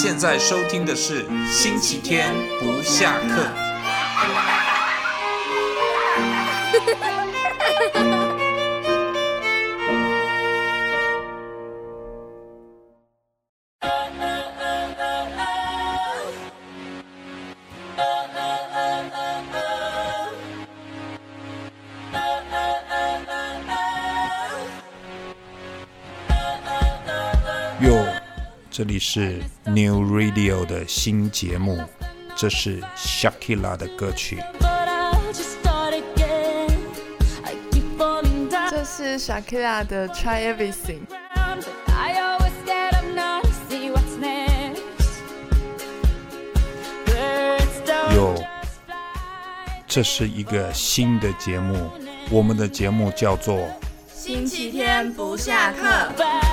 现在收听的是星期天不下课。这里是 New Radio 的新节目，这是 Shakira 的歌曲。这是 Shakira 的 Try Everything。有，这是一个新的节目，我们的节目叫做星期天不下课。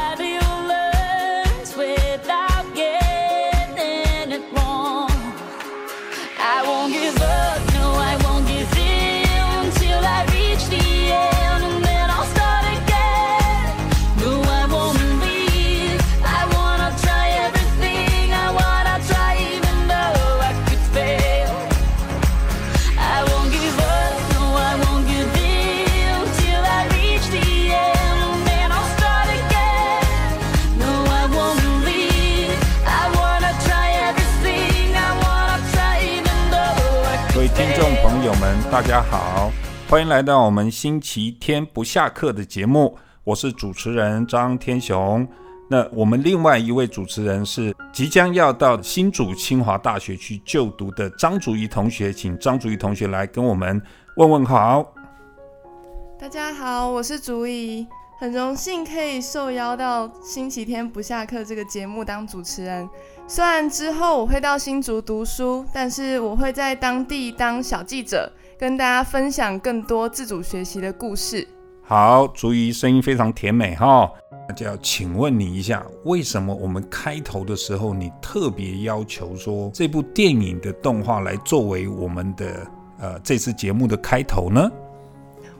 大家好，欢迎来到我们星期天不下课的节目。我是主持人张天雄。那我们另外一位主持人是即将要到新竹清华大学去就读的张竹怡同学，请张竹怡同学来跟我们问问好。大家好，我是竹怡，很荣幸可以受邀到星期天不下课这个节目当主持人。虽然之后我会到新竹读书，但是我会在当地当小记者。跟大家分享更多自主学习的故事。好，竹姨声音非常甜美哈。那就要请问你一下，为什么我们开头的时候你特别要求说这部电影的动画来作为我们的呃这次节目的开头呢？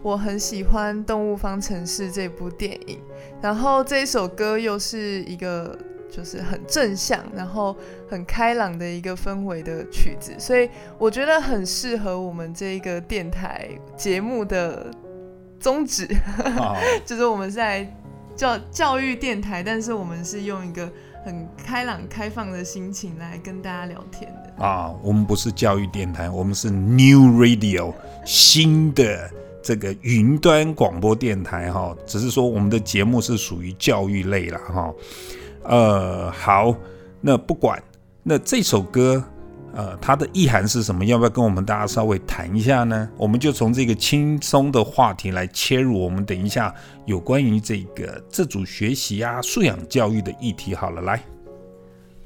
我很喜欢《动物方程式》这部电影，然后这一首歌又是一个。就是很正向，然后很开朗的一个氛围的曲子，所以我觉得很适合我们这一个电台节目的宗旨，哦、就是我们是在教教育电台，但是我们是用一个很开朗开放的心情来跟大家聊天的啊。我们不是教育电台，我们是 New Radio 新的这个云端广播电台哈，只是说我们的节目是属于教育类了哈。呃，好，那不管，那这首歌，呃，它的意涵是什么？要不要跟我们大家稍微谈一下呢？我们就从这个轻松的话题来切入，我们等一下有关于这个自主学习啊、素养教育的议题。好了，来。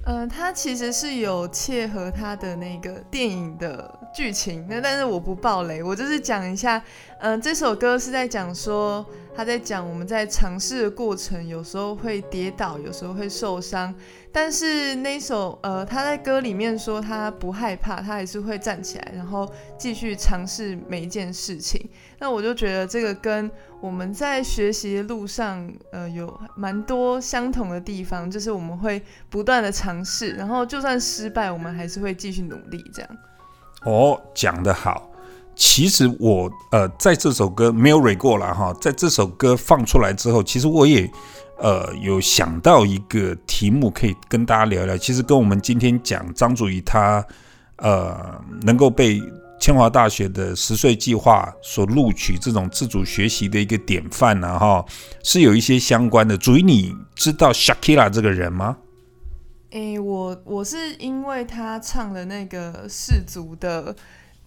呃，它其实是有切合它的那个电影的剧情，那但是我不爆雷，我就是讲一下，嗯、这首歌是在讲说，他在讲我们在尝试的过程，有时候会跌倒，有时候会受伤。但是那首呃，他在歌里面说他不害怕，他还是会站起来，然后继续尝试每一件事情。那我就觉得这个跟我们在学习的路上，呃，有蛮多相同的地方，就是我们会不断的尝试，然后就算失败，我们还是会继续努力。这样。哦，讲得好。其实我呃，在这首歌没有 re 过了哈，在这首歌放出来之后，其实我也。呃，有想到一个题目可以跟大家聊聊，其实跟我们今天讲张祖仪他呃能够被清华大学的十岁计划所录取这种自主学习的一个典范呢，哈，是有一些相关的。祖仪，你知道 Shakira 这个人吗？诶、欸，我我是因为他唱了那个氏族的。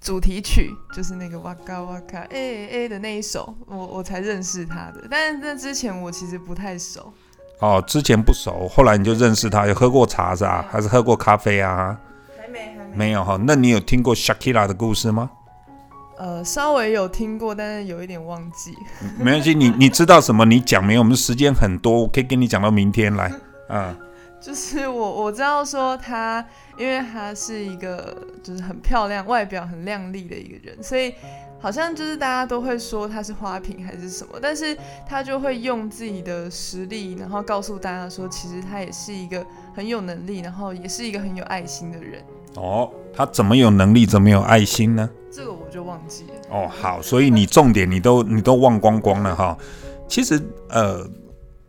主题曲就是那个哇嘎哇嘎哎哎的那一首，我我才认识他的。但是那之前我其实不太熟。哦，之前不熟，后来你就认识他，有喝过茶是吧？还是喝过咖啡啊？还没，还没。没有哈，那你有听过 Shakira 的故事吗？呃，稍微有听过，但是有一点忘记。没关系，你你知道什么？你讲没有？我们时间很多，我可以跟你讲到明天来。嗯。就是我我知道说他，因为他是一个就是很漂亮、外表很靓丽的一个人，所以好像就是大家都会说他是花瓶还是什么，但是他就会用自己的实力，然后告诉大家说，其实他也是一个很有能力，然后也是一个很有爱心的人。哦，他怎么有能力，怎么有爱心呢？这个我就忘记了。哦，好，所以你重点你都你都忘光光了哈。其实呃，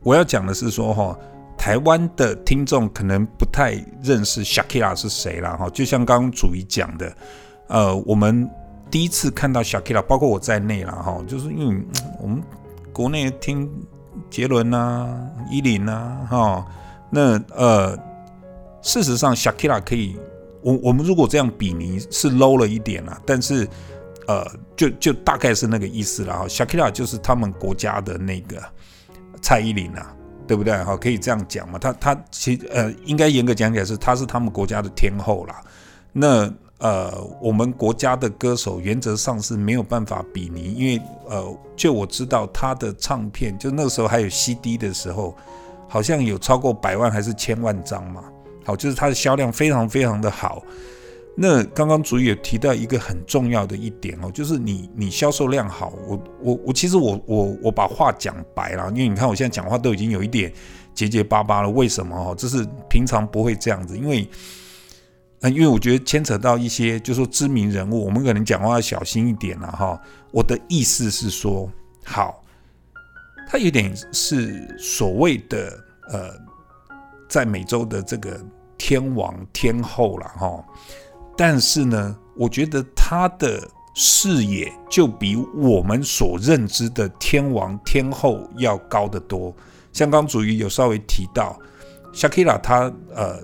我要讲的是说哈，台湾的听众可能不太认识 Shakira 是谁了哈。就像刚刚主仪讲的，呃，我们。第一次看到 Shakira，包括我在内啦，哈，就是因为我们国内听杰伦啊、依林啊，哈，那呃，事实上 Shakira 可以，我我们如果这样比拟是 low 了一点啦，但是呃，就就大概是那个意思了哈。Shakira 就是他们国家的那个蔡依林啊，对不对？哈，可以这样讲嘛？他他其呃，应该严格讲起来是他是他们国家的天后啦。那呃，我们国家的歌手原则上是没有办法比拟，因为呃，就我知道他的唱片，就那个时候还有 CD 的时候，好像有超过百万还是千万张嘛。好，就是它的销量非常非常的好。那刚刚主也提到一个很重要的一点哦，就是你你销售量好，我我我其实我我我把话讲白了，因为你看我现在讲话都已经有一点结结巴巴了，为什么哦？这是平常不会这样子，因为。因为我觉得牵扯到一些，就是说知名人物，我们可能讲话要小心一点了哈。我的意思是说，好，他有点是所谓的呃，在美洲的这个天王天后了哈。但是呢，我觉得他的视野就比我们所认知的天王天后要高得多。像刚主仪有稍微提到，Shakira 他呃。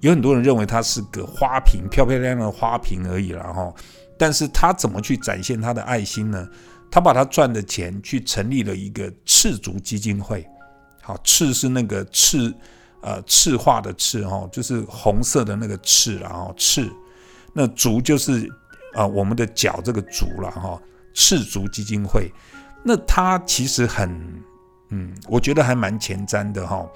有很多人认为他是个花瓶，漂漂亮亮的花瓶而已了哈。但是他怎么去展现他的爱心呢？他把他赚的钱去成立了一个赤足基金会。好，赤是那个赤，呃，赤化的赤哈，就是红色的那个赤然后赤。那足就是啊、我们的脚这个足了哈。赤足基金会，那它其实很，嗯，我觉得还蛮前瞻的哈。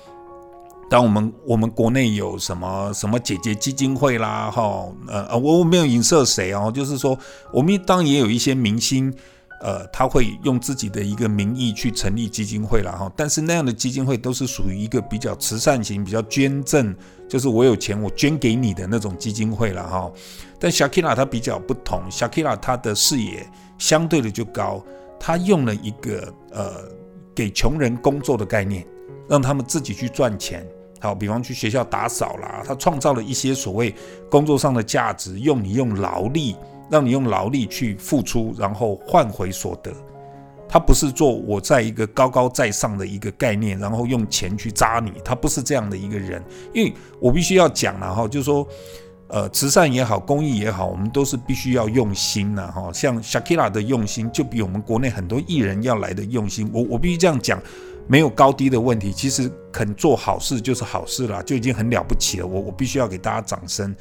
当我们我们国内有什么什么姐姐基金会啦，哈，呃，我我没有影射谁哦，就是说我们当也有一些明星，呃，他会用自己的一个名义去成立基金会啦。哈，但是那样的基金会都是属于一个比较慈善型、比较捐赠，就是我有钱我捐给你的那种基金会了哈。但 Shakira 他比较不同，Shakira 他的视野相对的就高，他用了一个呃给穷人工作的概念，让他们自己去赚钱。好，比方去学校打扫啦，他创造了一些所谓工作上的价值，用你用劳力，让你用劳力去付出，然后换回所得。他不是做我在一个高高在上的一个概念，然后用钱去扎你，他不是这样的一个人。因为我必须要讲了哈，就是说，呃，慈善也好，公益也好，我们都是必须要用心的哈。像 Shakira 的用心，就比我们国内很多艺人要来的用心。我我必须这样讲。没有高低的问题，其实肯做好事就是好事了，就已经很了不起了。我我必须要给大家掌声。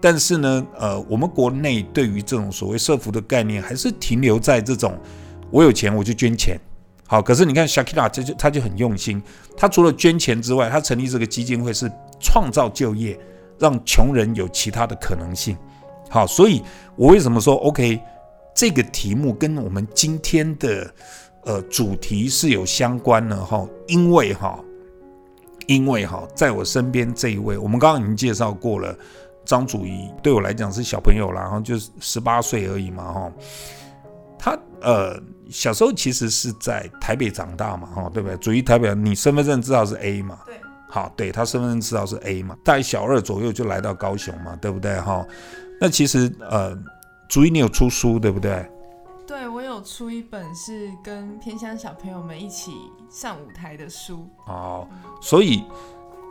但是呢，呃，我们国内对于这种所谓社福的概念，还是停留在这种我有钱我就捐钱。好，可是你看 Shakira 这就他就很用心，他除了捐钱之外，他成立这个基金会是创造就业，让穷人有其他的可能性。好，所以我为什么说 OK 这个题目跟我们今天的。呃，主题是有相关的哈，因为哈，因为哈，在我身边这一位，我们刚刚已经介绍过了，张主仪对我来讲是小朋友啦，然后就是十八岁而已嘛哈，他呃小时候其实是在台北长大嘛哈，对不对？主仪台北，你身份证知道是 A 嘛？对，好，对他身份证知道是 A 嘛，大概小二左右就来到高雄嘛，对不对哈？那其实呃，主仪你有出书对不对？对，我有出一本是跟偏乡小朋友们一起上舞台的书哦，所以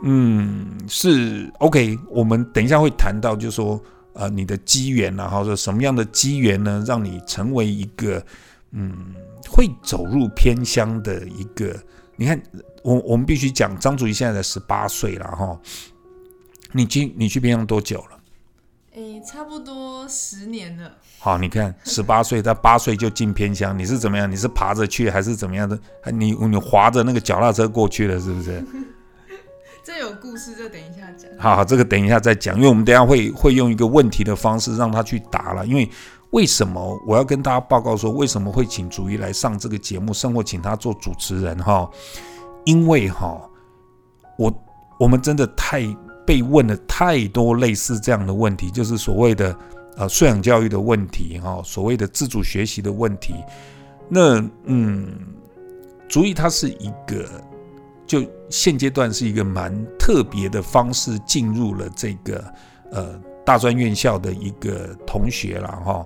嗯是 OK，我们等一下会谈到，就是说呃你的机缘啊，或者什么样的机缘呢，让你成为一个嗯会走入偏乡的一个，你看我我们必须讲，张主仪现在才十八岁了哈，你去你去偏乡多久了？诶，差不多十年了。好，你看，十八岁他八岁就进偏乡，你是怎么样？你是爬着去还是怎么样的？你你划着那个脚踏车过去了，是不是？这有故事，这等一下讲。好，好，这个等一下再讲，因为我们等下会会用一个问题的方式让他去答了。因为为什么我要跟大家报告说，为什么会请主一来上这个节目，甚或请他做主持人哈？因为哈，我我们真的太被问了太多类似这样的问题，就是所谓的呃素养教育的问题哈，所谓的自主学习的问题。那嗯，主一他是一个，就现阶段是一个蛮特别的方式进入了这个呃。大专院校的一个同学了哈，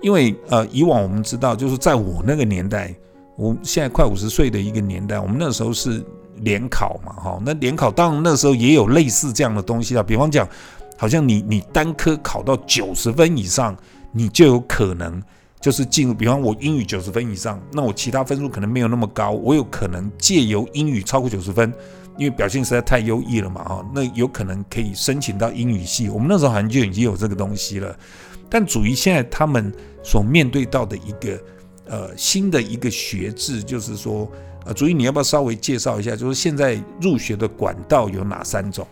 因为呃，以往我们知道，就是在我那个年代，我现在快五十岁的一个年代，我们那时候是联考嘛哈，那联考当然那时候也有类似这样的东西啊，比方讲，好像你你单科考到九十分以上，你就有可能就是进入，比方我英语九十分以上，那我其他分数可能没有那么高，我有可能借由英语超过九十分。因为表现实在太优异了嘛，哈，那有可能可以申请到英语系。我们那时候好像就已经有这个东西了。但主一现在他们所面对到的一个呃新的一个学制，就是说，呃，主一你要不要稍微介绍一下？就是现在入学的管道有哪三种？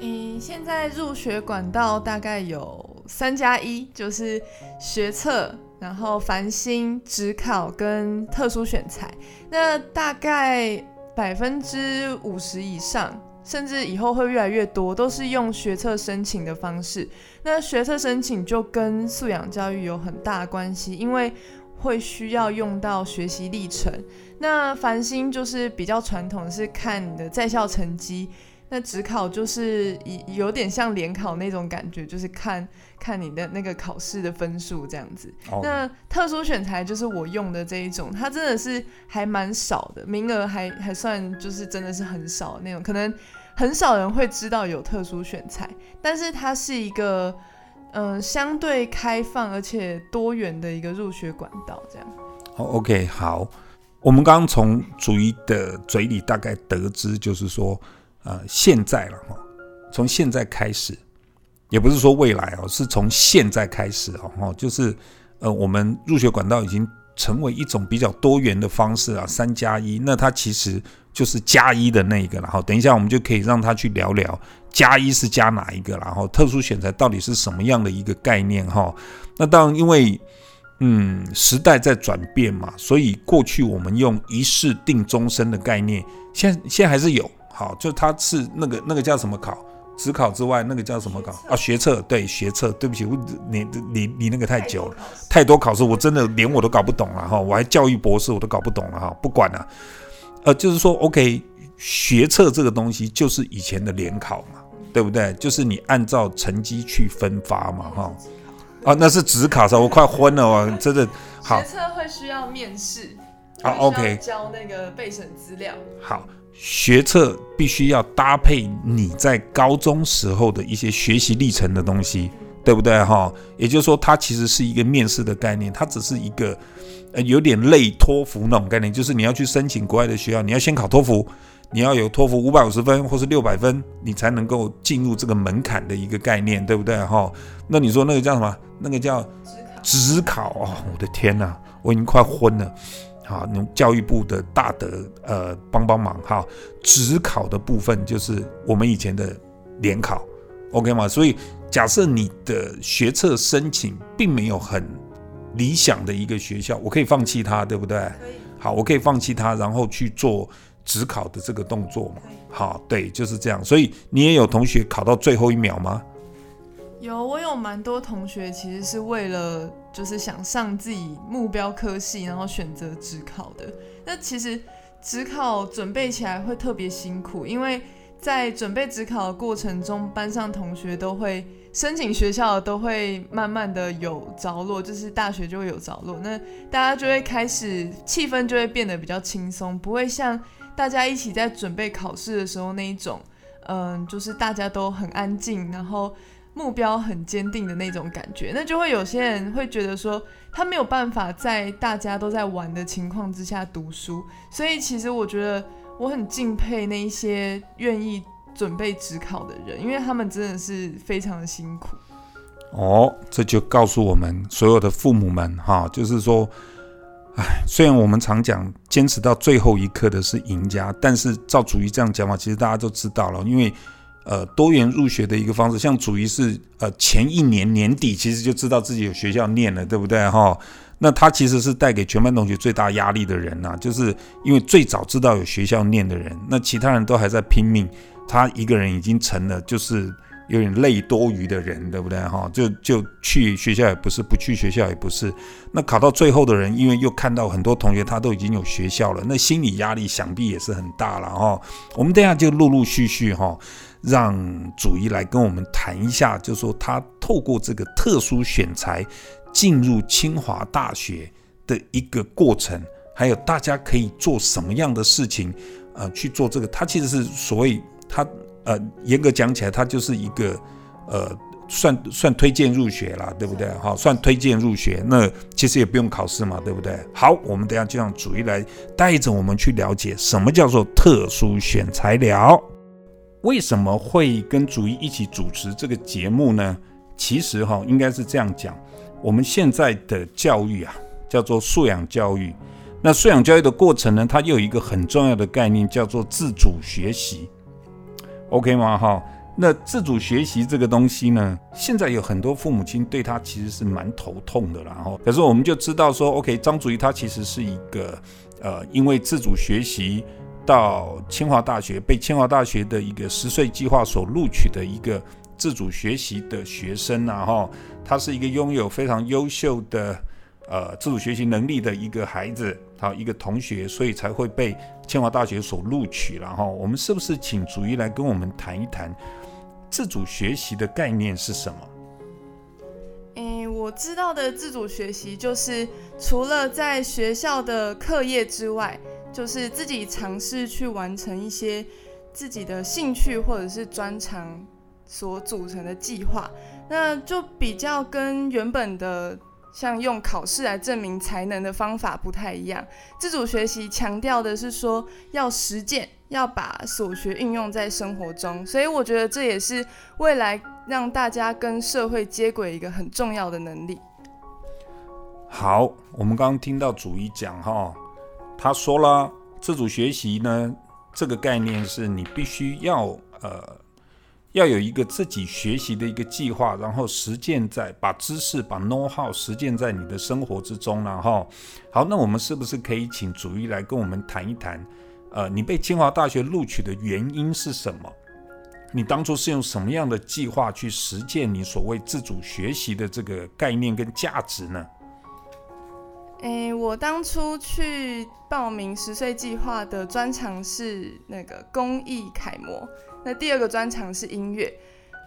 嗯，现在入学管道大概有三加一，就是学测，然后繁星、职考跟特殊选才。那大概。百分之五十以上，甚至以后会越来越多，都是用学测申请的方式。那学测申请就跟素养教育有很大关系，因为会需要用到学习历程。那繁星就是比较传统，是看你的在校成绩。那职考就是有点像联考那种感觉，就是看看你的那个考试的分数这样子。Oh. 那特殊选材就是我用的这一种，它真的是还蛮少的，名额还还算就是真的是很少的那种，可能很少人会知道有特殊选材，但是它是一个嗯、呃、相对开放而且多元的一个入学管道这样。Oh, OK，好，我们刚刚从主一的嘴里大概得知，就是说。呃，现在了哈，从现在开始，也不是说未来哦，是从现在开始哦，就是呃，我们入学管道已经成为一种比较多元的方式啊，三加一，那它其实就是加一的那一个，然后等一下我们就可以让他去聊聊加一是加哪一个，然后特殊选材到底是什么样的一个概念哈。那当然，因为嗯，时代在转变嘛，所以过去我们用一试定终身的概念，现现在还是有。好，就他是那个那个叫什么考？指考之外，那个叫什么考啊？学测，对，学测。对不起，我你你你那个太久了，太多考试，我真的连我都搞不懂了哈。我还教育博士，我都搞不懂了哈。不管了，呃，就是说，OK，学测这个东西就是以前的联考嘛，对不对？就是你按照成绩去分发嘛，哈。啊，那是职考，我快昏了我，真的。好，学测会需要面试，好，OK，交那个备审资料，好。学测必须要搭配你在高中时候的一些学习历程的东西，对不对哈？也就是说，它其实是一个面试的概念，它只是一个呃有点类托福那种概念，就是你要去申请国外的学校，你要先考托福，你要有托福五百五十分或是六百分，你才能够进入这个门槛的一个概念，对不对哈？那你说那个叫什么？那个叫指考哦，我的天哪，我已经快昏了。好，你教育部的大德呃帮帮忙哈。职考的部分就是我们以前的联考，OK 吗？所以假设你的学测申请并没有很理想的一个学校，我可以放弃它，对不对？好，我可以放弃它，然后去做职考的这个动作嘛。好，对，就是这样。所以你也有同学考到最后一秒吗？有，我有蛮多同学其实是为了就是想上自己目标科系，然后选择职考的。那其实职考准备起来会特别辛苦，因为在准备职考的过程中，班上同学都会申请学校都会慢慢的有着落，就是大学就会有着落。那大家就会开始气氛就会变得比较轻松，不会像大家一起在准备考试的时候那一种，嗯，就是大家都很安静，然后。目标很坚定的那种感觉，那就会有些人会觉得说，他没有办法在大家都在玩的情况之下读书，所以其实我觉得我很敬佩那一些愿意准备职考的人，因为他们真的是非常的辛苦。哦，这就告诉我们所有的父母们哈，就是说，哎，虽然我们常讲坚持到最后一刻的是赢家，但是照主一这样讲法，其实大家都知道了，因为。呃多元入学的一个方式。像主一是呃前一年年底其实就知道自己有学校念了，对不对哈？那他其实是带给全班同学最大压力的人呐、就是因为最早知道有学校念的人，那其他人都还在拼命，他一个人已经成了就是。有点累多余的人，对不对哈？就就去学校也不是，不去学校也不是。那考到最后的人，因为又看到很多同学他都已经有学校了，那心理压力想必也是很大了哈。我们等下就陆陆续续哈，让主一来跟我们谈一下，就说他透过这个特殊选材进入清华大学的一个过程，还有大家可以做什么样的事情，呃，去做这个。他其实是所谓他。呃，严格讲起来，它就是一个呃，算算推荐入学啦，对不对？好，算推荐入学，那其实也不用考试嘛，对不对？好，我们等下就让主一来带着我们去了解什么叫做特殊选材了。为什么会跟主一一起主持这个节目呢？其实哈，应该是这样讲，我们现在的教育啊，叫做素养教育。那素养教育的过程呢，它又有一个很重要的概念，叫做自主学习。OK 吗？哈，那自主学习这个东西呢，现在有很多父母亲对他其实是蛮头痛的，然后，可是我们就知道说，OK，张主一他其实是一个，呃，因为自主学习到清华大学，被清华大学的一个十岁计划所录取的一个自主学习的学生，然后他是一个拥有非常优秀的。呃，自主学习能力的一个孩子，好一个同学，所以才会被清华大学所录取了哈。我们是不是请主一来跟我们谈一谈自主学习的概念是什么？诶，我知道的自主学习就是除了在学校的课业之外，就是自己尝试去完成一些自己的兴趣或者是专长所组成的计划，那就比较跟原本的。像用考试来证明才能的方法不太一样，自主学习强调的是说要实践，要把所学运用在生活中，所以我觉得这也是未来让大家跟社会接轨一个很重要的能力。好，我们刚刚听到主一讲哈，他说了自主学习呢，这个概念是你必须要呃。要有一个自己学习的一个计划，然后实践在把知识、把 know how 实践在你的生活之中，然后好，那我们是不是可以请主一来跟我们谈一谈？呃，你被清华大学录取的原因是什么？你当初是用什么样的计划去实践你所谓自主学习的这个概念跟价值呢？诶，我当初去报名十岁计划的专长是那个工艺楷模。那第二个专长是音乐，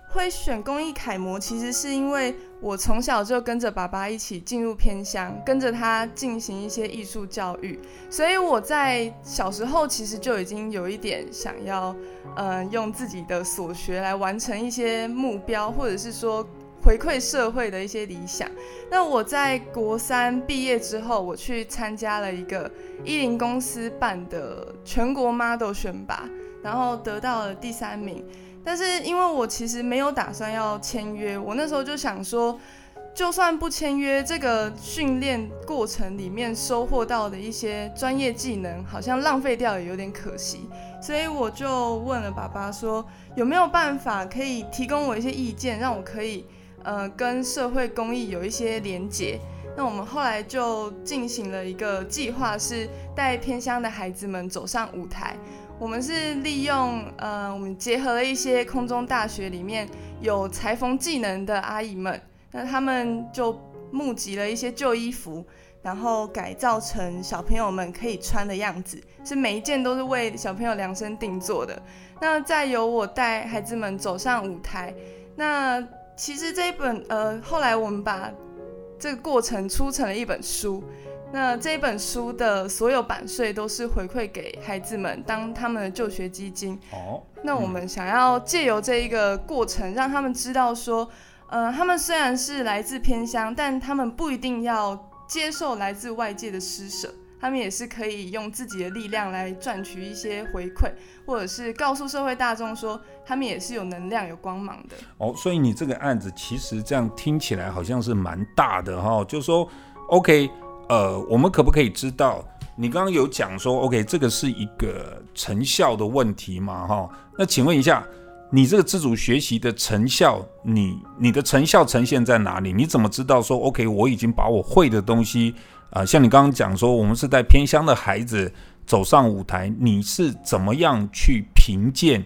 会选工艺楷模，其实是因为我从小就跟着爸爸一起进入偏乡，跟着他进行一些艺术教育，所以我在小时候其实就已经有一点想要，呃，用自己的所学来完成一些目标，或者是说回馈社会的一些理想。那我在国三毕业之后，我去参加了一个伊林公司办的全国 model 选拔。然后得到了第三名，但是因为我其实没有打算要签约，我那时候就想说，就算不签约，这个训练过程里面收获到的一些专业技能，好像浪费掉也有点可惜，所以我就问了爸爸说，有没有办法可以提供我一些意见，让我可以呃跟社会公益有一些连结。那我们后来就进行了一个计划，是带偏乡的孩子们走上舞台。我们是利用呃，我们结合了一些空中大学里面有裁缝技能的阿姨们，那他们就募集了一些旧衣服，然后改造成小朋友们可以穿的样子，是每一件都是为小朋友量身定做的。那再由我带孩子们走上舞台，那其实这一本呃，后来我们把这个过程出成了一本书。那这一本书的所有版税都是回馈给孩子们当他们的就学基金。哦，那我们想要借由这一个过程，让他们知道说，呃，他们虽然是来自偏乡，但他们不一定要接受来自外界的施舍，他们也是可以用自己的力量来赚取一些回馈，或者是告诉社会大众说，他们也是有能量、有光芒的。哦，所以你这个案子其实这样听起来好像是蛮大的哈、就是说，OK。呃，我们可不可以知道，你刚刚有讲说，OK，这个是一个成效的问题嘛？哈，那请问一下，你这个自主学习的成效，你你的成效呈现在哪里？你怎么知道说，OK，我已经把我会的东西，啊、像你刚刚讲说，我们是带偏乡的孩子走上舞台，你是怎么样去评鉴？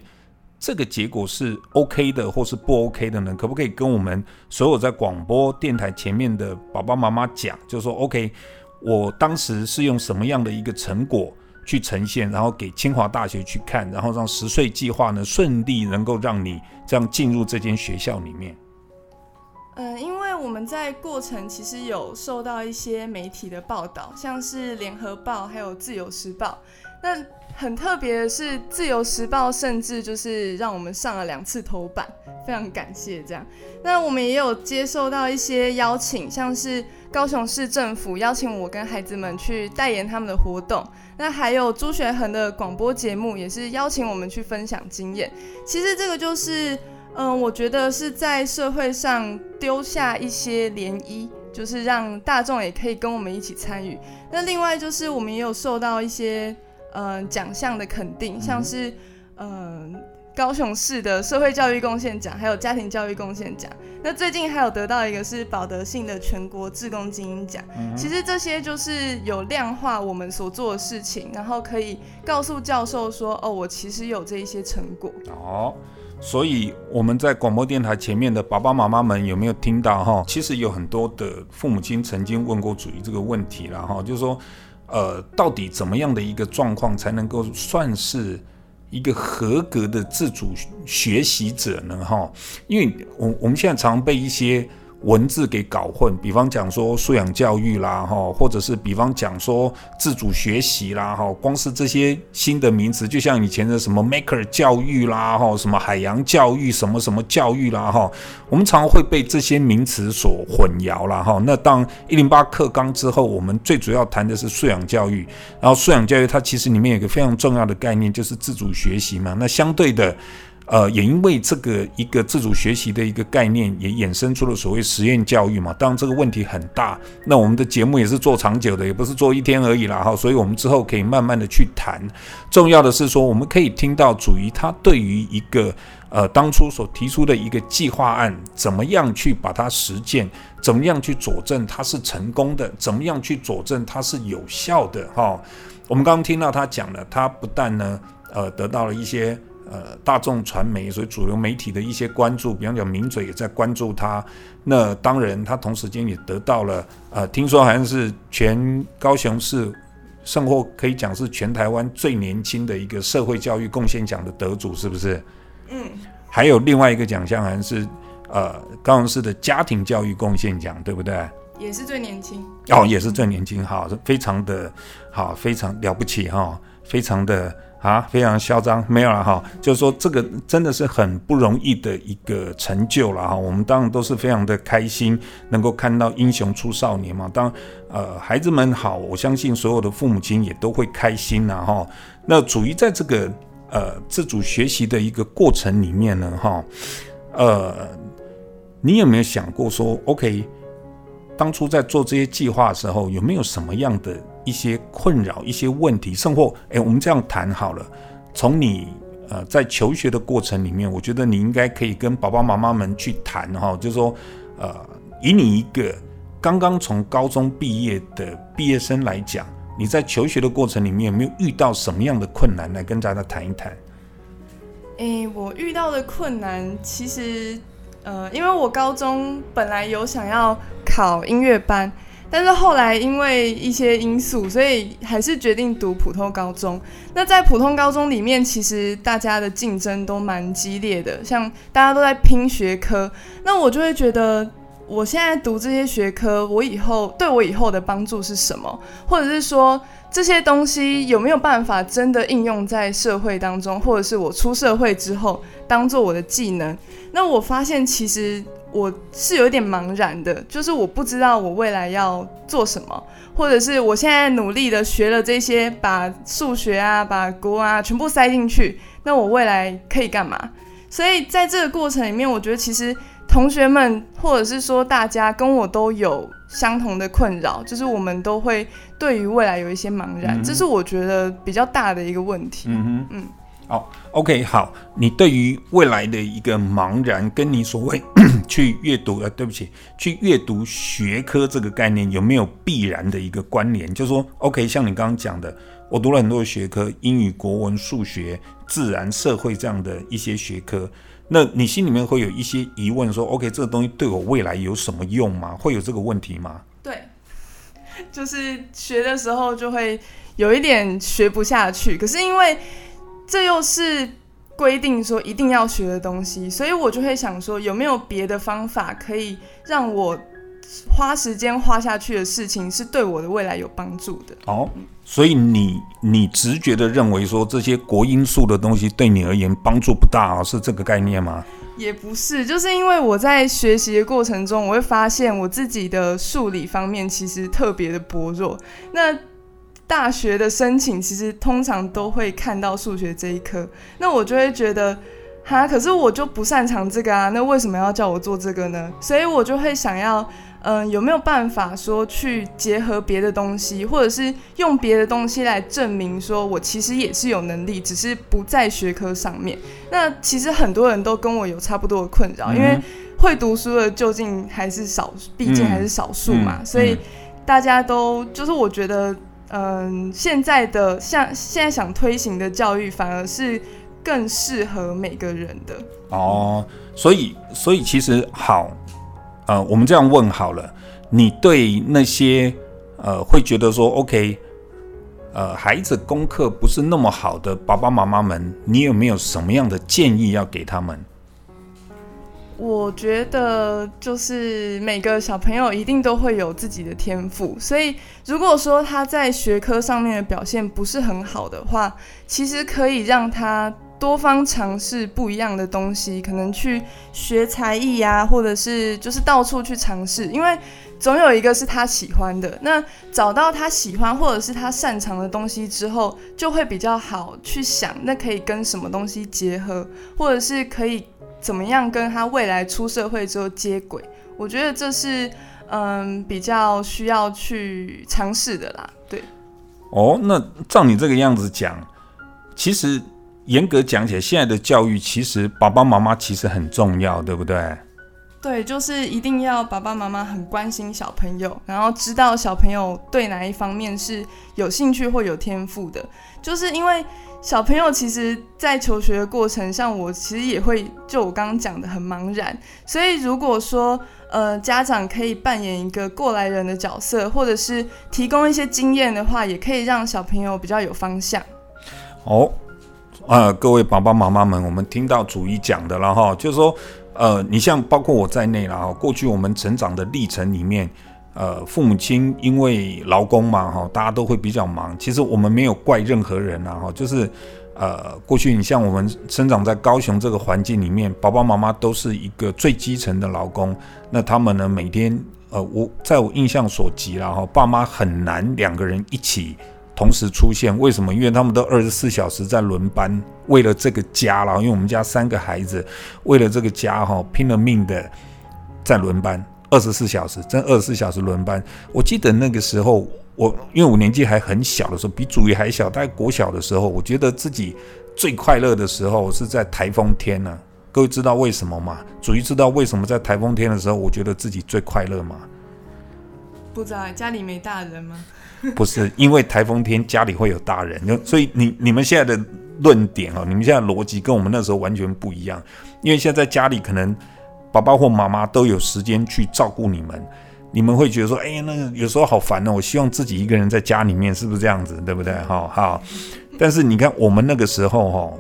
这个结果是 OK 的，或是不 OK 的呢？可不可以跟我们所有在广播电台前面的爸爸妈妈讲，就说 OK，我当时是用什么样的一个成果去呈现，然后给清华大学去看，然后让十岁计划呢顺利能够让你这样进入这间学校里面。嗯，因为我们在过程其实有受到一些媒体的报道，像是联合报还有自由时报。那很特别的是，自由时报甚至就是让我们上了两次头版，非常感谢这样。那我们也有接受到一些邀请，像是高雄市政府邀请我跟孩子们去代言他们的活动，那还有朱学恒的广播节目也是邀请我们去分享经验。其实这个就是。嗯，我觉得是在社会上丢下一些涟漪，就是让大众也可以跟我们一起参与。那另外就是我们也有受到一些嗯奖项的肯定，像是嗯高雄市的社会教育贡献奖，还有家庭教育贡献奖。那最近还有得到一个是保德信的全国志工精英奖。其实这些就是有量化我们所做的事情，然后可以告诉教授说，哦，我其实有这一些成果。哦。所以我们在广播电台前面的爸爸妈妈们有没有听到哈？其实有很多的父母亲曾经问过主席这个问题了哈，就是说，呃，到底怎么样的一个状况才能够算是一个合格的自主学习者呢？哈，因为我我们现在常被一些。文字给搞混，比方讲说素养教育啦，哈，或者是比方讲说自主学习啦，哈，光是这些新的名词，就像以前的什么 Maker 教育啦，哈，什么海洋教育，什么什么教育啦，哈，我们常会被这些名词所混淆了，哈。那当一零八课纲之后，我们最主要谈的是素养教育，然后素养教育它其实里面有一个非常重要的概念，就是自主学习嘛。那相对的。呃，也因为这个一个自主学习的一个概念，也衍生出了所谓实验教育嘛。当然这个问题很大，那我们的节目也是做长久的，也不是做一天而已啦哈。所以我们之后可以慢慢的去谈。重要的是说，我们可以听到主席他对于一个呃当初所提出的一个计划案，怎么样去把它实践，怎么样去佐证它是成功的，怎么样去佐证它是有效的哈。我们刚刚听到他讲了，他不但呢呃得到了一些。呃，大众传媒所以主流媒体的一些关注，比方讲名嘴也在关注他。那当然，他同时间也得到了呃，听说好像是全高雄市，甚或可以讲是全台湾最年轻的一个社会教育贡献奖的得主，是不是？嗯。还有另外一个奖项，好像是呃，高雄市的家庭教育贡献奖，对不对？也是最年轻。哦，也是最年轻，好，非常的好，非常了不起哈，非常的。啊，非常嚣张，没有了哈，就是说这个真的是很不容易的一个成就了哈。我们当然都是非常的开心，能够看到英雄出少年嘛。当呃孩子们好，我相信所有的父母亲也都会开心呐哈。那处于在这个呃自主学习的一个过程里面呢哈，呃，你有没有想过说，OK，当初在做这些计划的时候，有没有什么样的？一些困扰、一些问题，甚或诶，我们这样谈好了。从你呃在求学的过程里面，我觉得你应该可以跟爸爸妈妈们去谈哈，就是说呃，以你一个刚刚从高中毕业的毕业生来讲，你在求学的过程里面有没有遇到什么样的困难？来跟大家谈一谈。诶，我遇到的困难其实呃，因为我高中本来有想要考音乐班。但是后来因为一些因素，所以还是决定读普通高中。那在普通高中里面，其实大家的竞争都蛮激烈的，像大家都在拼学科。那我就会觉得，我现在读这些学科，我以后对我以后的帮助是什么？或者是说，这些东西有没有办法真的应用在社会当中，或者是我出社会之后当做我的技能？那我发现其实。我是有点茫然的，就是我不知道我未来要做什么，或者是我现在努力的学了这些，把数学啊、把国啊全部塞进去，那我未来可以干嘛？所以在这个过程里面，我觉得其实同学们或者是说大家跟我都有相同的困扰，就是我们都会对于未来有一些茫然，嗯、这是我觉得比较大的一个问题。嗯。好，OK，好，你对于未来的一个茫然，跟你所谓 去阅读，呃，对不起，去阅读学科这个概念有没有必然的一个关联？就是说，OK，像你刚刚讲的，我读了很多学科，英语、国文、数学、自然、社会这样的一些学科，那你心里面会有一些疑问，说，OK，这个东西对我未来有什么用吗？会有这个问题吗？对，就是学的时候就会有一点学不下去，可是因为。这又是规定说一定要学的东西，所以我就会想说，有没有别的方法可以让我花时间花下去的事情是对我的未来有帮助的？哦，所以你你直觉的认为说这些国英数的东西对你而言帮助不大啊，是这个概念吗？也不是，就是因为我在学习的过程中，我会发现我自己的数理方面其实特别的薄弱。那大学的申请其实通常都会看到数学这一科，那我就会觉得，哈，可是我就不擅长这个啊，那为什么要叫我做这个呢？所以我就会想要，嗯、呃，有没有办法说去结合别的东西，或者是用别的东西来证明说我其实也是有能力，只是不在学科上面。那其实很多人都跟我有差不多的困扰，嗯、因为会读书的究竟还是少，毕竟还是少数嘛，嗯嗯、所以大家都就是我觉得。嗯，现在的像现在想推行的教育，反而是更适合每个人的。哦，所以所以其实好，呃，我们这样问好了，你对那些呃会觉得说，OK，呃，孩子功课不是那么好的爸爸妈妈们，你有没有什么样的建议要给他们？我觉得就是每个小朋友一定都会有自己的天赋，所以如果说他在学科上面的表现不是很好的话，其实可以让他多方尝试不一样的东西，可能去学才艺呀，或者是就是到处去尝试，因为总有一个是他喜欢的。那找到他喜欢或者是他擅长的东西之后，就会比较好去想，那可以跟什么东西结合，或者是可以。怎么样跟他未来出社会之后接轨？我觉得这是嗯比较需要去尝试的啦。对，哦，那照你这个样子讲，其实严格讲起来，现在的教育其实爸爸妈妈其实很重要，对不对？对，就是一定要爸爸妈妈很关心小朋友，然后知道小朋友对哪一方面是有兴趣或有天赋的，就是因为。小朋友其实，在求学的过程，像我其实也会，就我刚刚讲的很茫然。所以如果说，呃，家长可以扮演一个过来人的角色，或者是提供一些经验的话，也可以让小朋友比较有方向。哦，呃，各位爸爸妈妈们，我们听到主一讲的了哈，就是说，呃，你像包括我在内啦哈，过去我们成长的历程里面。呃，父母亲因为劳工嘛，哈，大家都会比较忙。其实我们没有怪任何人啦，哈，就是，呃，过去你像我们生长在高雄这个环境里面，爸爸妈妈都是一个最基层的劳工。那他们呢，每天，呃，我在我印象所及啦哈，爸妈很难两个人一起同时出现。为什么？因为他们都二十四小时在轮班，为了这个家了。因为我们家三个孩子，为了这个家哈，拼了命的在轮班。二十四小时，真二十四小时轮班。我记得那个时候，我因为我年纪还很小的时候，比祖义还小，大概国小的时候，我觉得自己最快乐的时候是在台风天呢、各位知道为什么吗？祖义知道为什么在台风天的时候，我觉得自己最快乐吗？不知道，家里没大人吗？不是，因为台风天家里会有大人，所以你你们现在的论点哦，你们现在逻辑跟我们那时候完全不一样。因为现在家里可能。爸爸或妈妈都有时间去照顾你们，你们会觉得说：“哎呀，那个有时候好烦哦，我希望自己一个人在家里面，是不是这样子？对不对？”哈，好。但是你看，我们那个时候哈，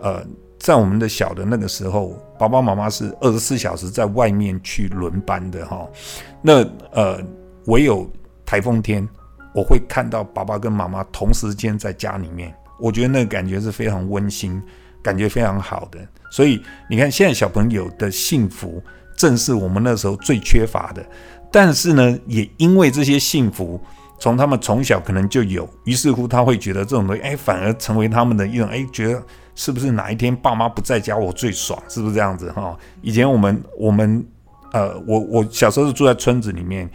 呃，在我们的小的那个时候，爸爸妈妈是二十四小时在外面去轮班的哈。那呃，唯有台风天，我会看到爸爸跟妈妈同时间在家里面，我觉得那个感觉是非常温馨。感觉非常好的，所以你看，现在小朋友的幸福正是我们那时候最缺乏的。但是呢，也因为这些幸福，从他们从小可能就有，于是乎他会觉得这种东西，哎，反而成为他们的一种，哎，觉得是不是哪一天爸妈不在家，我最爽，是不是这样子哈？以前我们我们呃，我我小时候是住在村子里面，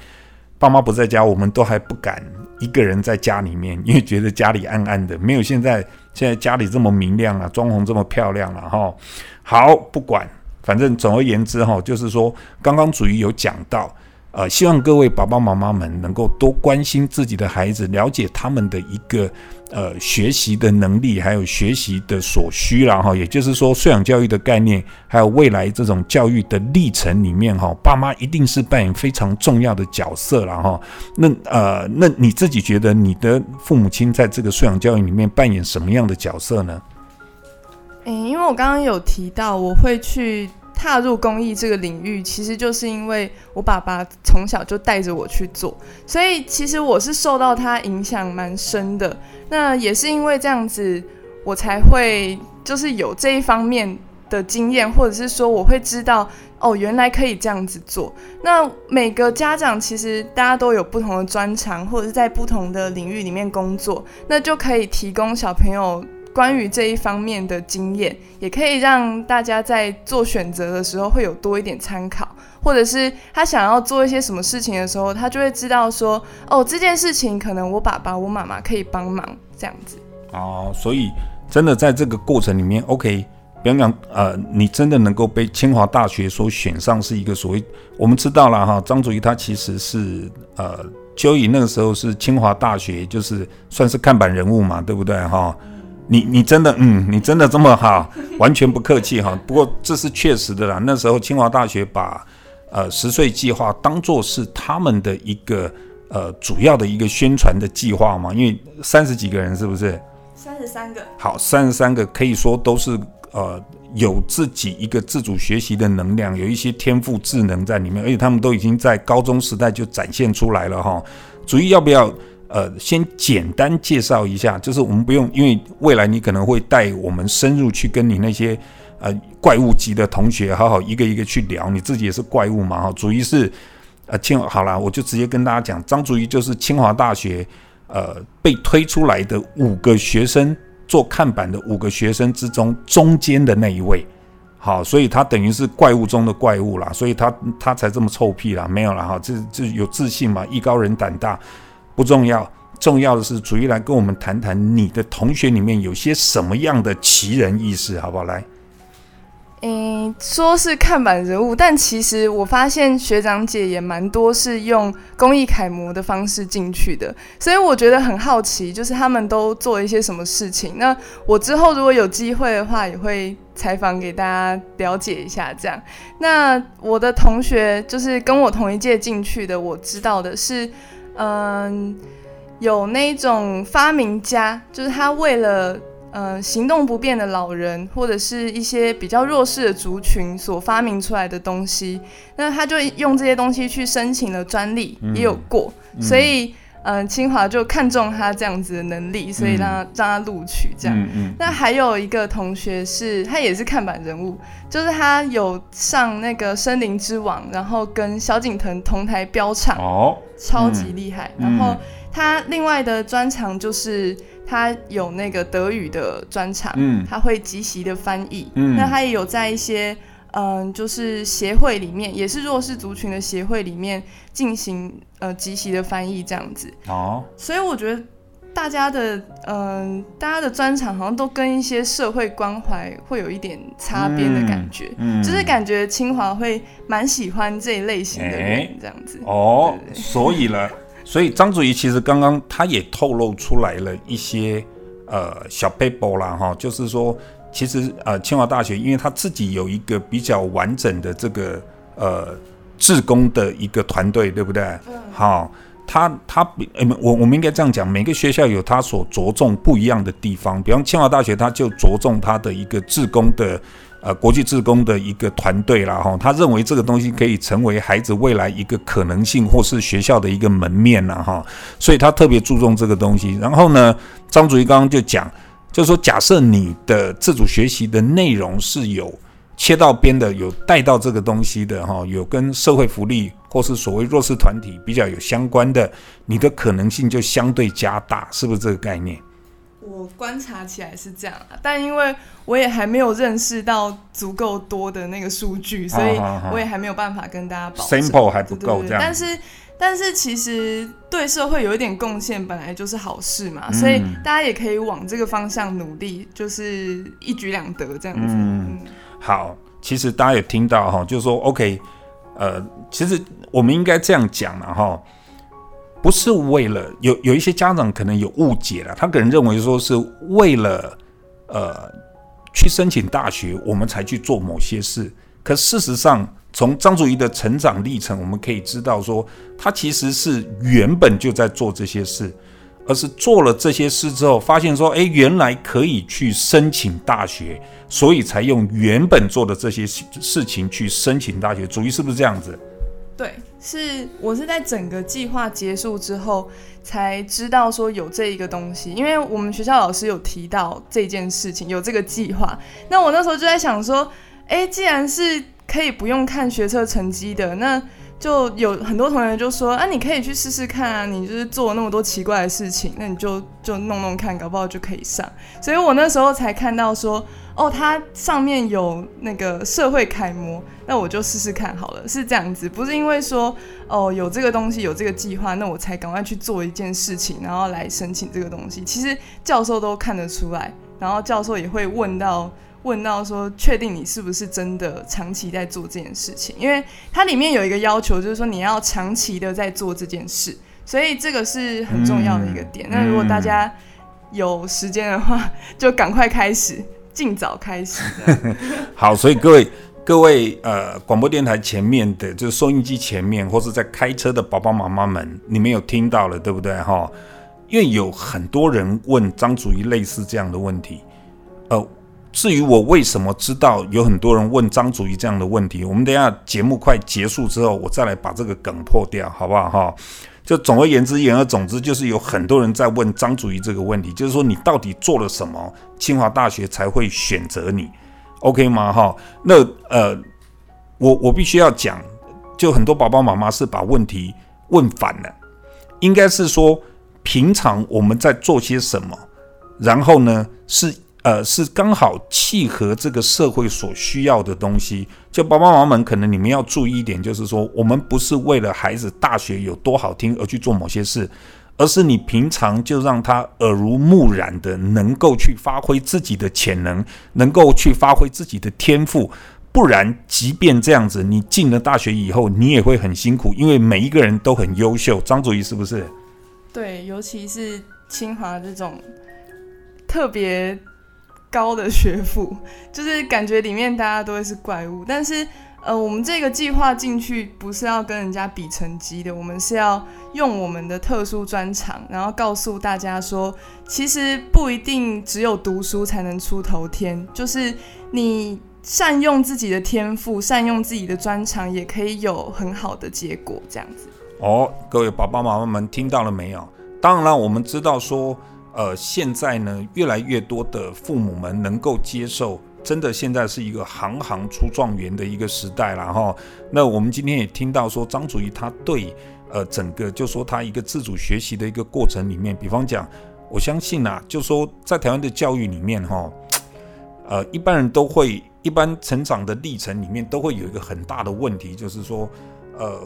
爸妈不在家，我们都还不敢一个人在家里面，因为觉得家里暗暗的，没有现在。现在家里这么明亮啊，装潢这么漂亮了哈。好，不管，反正总而言之哈，就是说刚刚主持有讲到。呃，希望各位爸爸妈妈们能够多关心自己的孩子，了解他们的一个呃学习的能力，还有学习的所需啦哈。也就是说，素养教育的概念，还有未来这种教育的历程里面哈，爸妈一定是扮演非常重要的角色了哈。那呃，那你自己觉得你的父母亲在这个素养教育里面扮演什么样的角色呢？诶，因为我刚刚有提到，我会去。踏入公益这个领域，其实就是因为我爸爸从小就带着我去做，所以其实我是受到他影响蛮深的。那也是因为这样子，我才会就是有这一方面的经验，或者是说我会知道哦，原来可以这样子做。那每个家长其实大家都有不同的专长，或者是在不同的领域里面工作，那就可以提供小朋友。关于这一方面的经验，也可以让大家在做选择的时候会有多一点参考，或者是他想要做一些什么事情的时候，他就会知道说，哦，这件事情可能我爸爸、我妈妈可以帮忙这样子。哦，所以真的在这个过程里面，OK，比方讲，呃，你真的能够被清华大学所选上，是一个所谓我们知道了哈，张主席他其实是呃，就以那个时候是清华大学，就是算是看板人物嘛，对不对哈？你你真的嗯，你真的这么好，完全不客气哈。不过这是确实的啦。那时候清华大学把呃十岁计划当做是他们的一个呃主要的一个宣传的计划嘛，因为三十几个人是不是？三十三个。好，三十三个可以说都是呃有自己一个自主学习的能量，有一些天赋智能在里面，而且他们都已经在高中时代就展现出来了哈。主席要不要？呃，先简单介绍一下，就是我们不用，因为未来你可能会带我们深入去跟你那些呃怪物级的同学，好好一个一个去聊。你自己也是怪物嘛，哈。主一是呃清好了，我就直接跟大家讲，张主一就是清华大学呃被推出来的五个学生做看板的五个学生之中中间的那一位，好，所以他等于是怪物中的怪物啦，所以他他才这么臭屁啦，没有啦，哈，这这有自信嘛，艺高人胆大。不重要，重要的是主一来跟我们谈谈你的同学里面有些什么样的奇人异事，好不好？来，嗯，说是看板人物，但其实我发现学长姐也蛮多是用公益楷模的方式进去的，所以我觉得很好奇，就是他们都做一些什么事情。那我之后如果有机会的话，也会采访给大家了解一下。这样，那我的同学就是跟我同一届进去的，我知道的是。嗯，有那种发明家，就是他为了嗯行动不便的老人或者是一些比较弱势的族群所发明出来的东西，那他就用这些东西去申请了专利，嗯、也有过，嗯、所以嗯清华就看中他这样子的能力，所以让他、嗯、让他录取这样。嗯嗯、那还有一个同学是，他也是看板人物，就是他有上那个森林之王，然后跟萧敬腾同台飙唱。哦。超级厉害，嗯、然后他另外的专长就是他有那个德语的专长，嗯，他会即席的翻译，嗯，那他也有在一些嗯，就是协会里面，也是弱势族群的协会里面进行呃即席的翻译这样子，哦，所以我觉得大家的嗯，大家的专长好像都跟一些社会关怀会有一点擦边的感觉，嗯，嗯，就是感觉清华会蛮喜欢这一类型的人这样子，欸、哦，对对对，所以呢，所以张祖怡其实刚刚他也透露出来了一些呃小 paper 啦哈，就是说其实呃清华大学因为他自己有一个比较完整的这个呃志工的一个团队，对不对？嗯，好。他他我我们应该这样讲，每个学校有他所着重不一样的地方。比方清华大学，他就着重他的一个志工的，呃，国际志工的一个团队啦。哈。他认为这个东西可以成为孩子未来一个可能性，或是学校的一个门面呐，哈。所以他特别注重这个东西。然后呢，张主席刚刚就讲，就是说，假设你的自主学习的内容是有。切到边的有带到这个东西的哈，有跟社会福利或是所谓弱势团体比较有相关的，你的可能性就相对加大，是不是这个概念？我观察起来是这样啊，但因为我也还没有认识到足够多的那个数据，所以我也还没有办法跟大家保证。sample 还不够这样。但是。但是其实对社会有一点贡献，本来就是好事嘛，嗯、所以大家也可以往这个方向努力，就是一举两得这样子。嗯，好，其实大家也听到哈，就是说，OK，呃，其实我们应该这样讲了哈，不是为了有有一些家长可能有误解了，他可能认为说是为了呃去申请大学，我们才去做某些事，可事实上。从张祖仪的成长历程，我们可以知道说，他其实是原本就在做这些事，而是做了这些事之后，发现说，哎，原来可以去申请大学，所以才用原本做的这些事情去申请大学。祖仪是不是这样子？对，是我是在整个计划结束之后才知道说有这一个东西，因为我们学校老师有提到这件事情，有这个计划。那我那时候就在想说，哎，既然是可以不用看学测成绩的，那就有很多同学就说啊，你可以去试试看啊，你就是做那么多奇怪的事情，那你就就弄弄看，搞不好就可以上。所以我那时候才看到说，哦，它上面有那个社会楷模，那我就试试看好了，是这样子，不是因为说哦有这个东西有这个计划，那我才赶快去做一件事情，然后来申请这个东西。其实教授都看得出来，然后教授也会问到。问到说，确定你是不是真的长期在做这件事情？因为它里面有一个要求，就是说你要长期的在做这件事，所以这个是很重要的一个点。嗯、那如果大家有时间的话，就赶快开始，尽早开始。好，所以各位各位呃，广播电台前面的，就是收音机前面，或是在开车的爸爸妈妈们，你们有听到了对不对哈？因为有很多人问张祖仪类似这样的问题，呃。至于我为什么知道有很多人问张祖仪这样的问题，我们等下节目快结束之后，我再来把这个梗破掉，好不好哈？就总而言之，言而总之，就是有很多人在问张祖仪这个问题，就是说你到底做了什么，清华大学才会选择你，OK 吗？哈，那呃，我我必须要讲，就很多爸爸妈妈是把问题问反了，应该是说平常我们在做些什么，然后呢是。呃，是刚好契合这个社会所需要的东西。就爸爸妈妈们，可能你们要注意一点，就是说，我们不是为了孩子大学有多好听而去做某些事，而是你平常就让他耳濡目染的，能够去发挥自己的潜能，能够去发挥自己的天赋。不然，即便这样子，你进了大学以后，你也会很辛苦，因为每一个人都很优秀。张祖仪是不是？对，尤其是清华这种特别。高的学府，就是感觉里面大家都会是怪物，但是呃，我们这个计划进去不是要跟人家比成绩的，我们是要用我们的特殊专长，然后告诉大家说，其实不一定只有读书才能出头天，就是你善用自己的天赋，善用自己的专长，也可以有很好的结果，这样子。哦，各位爸爸妈妈们听到了没有？当然，我们知道说。呃，现在呢，越来越多的父母们能够接受，真的现在是一个行行出状元的一个时代了哈。那我们今天也听到说，张祖仪他对呃整个就说他一个自主学习的一个过程里面，比方讲，我相信啊，就说在台湾的教育里面哈，呃，一般人都会一般成长的历程里面都会有一个很大的问题，就是说，呃，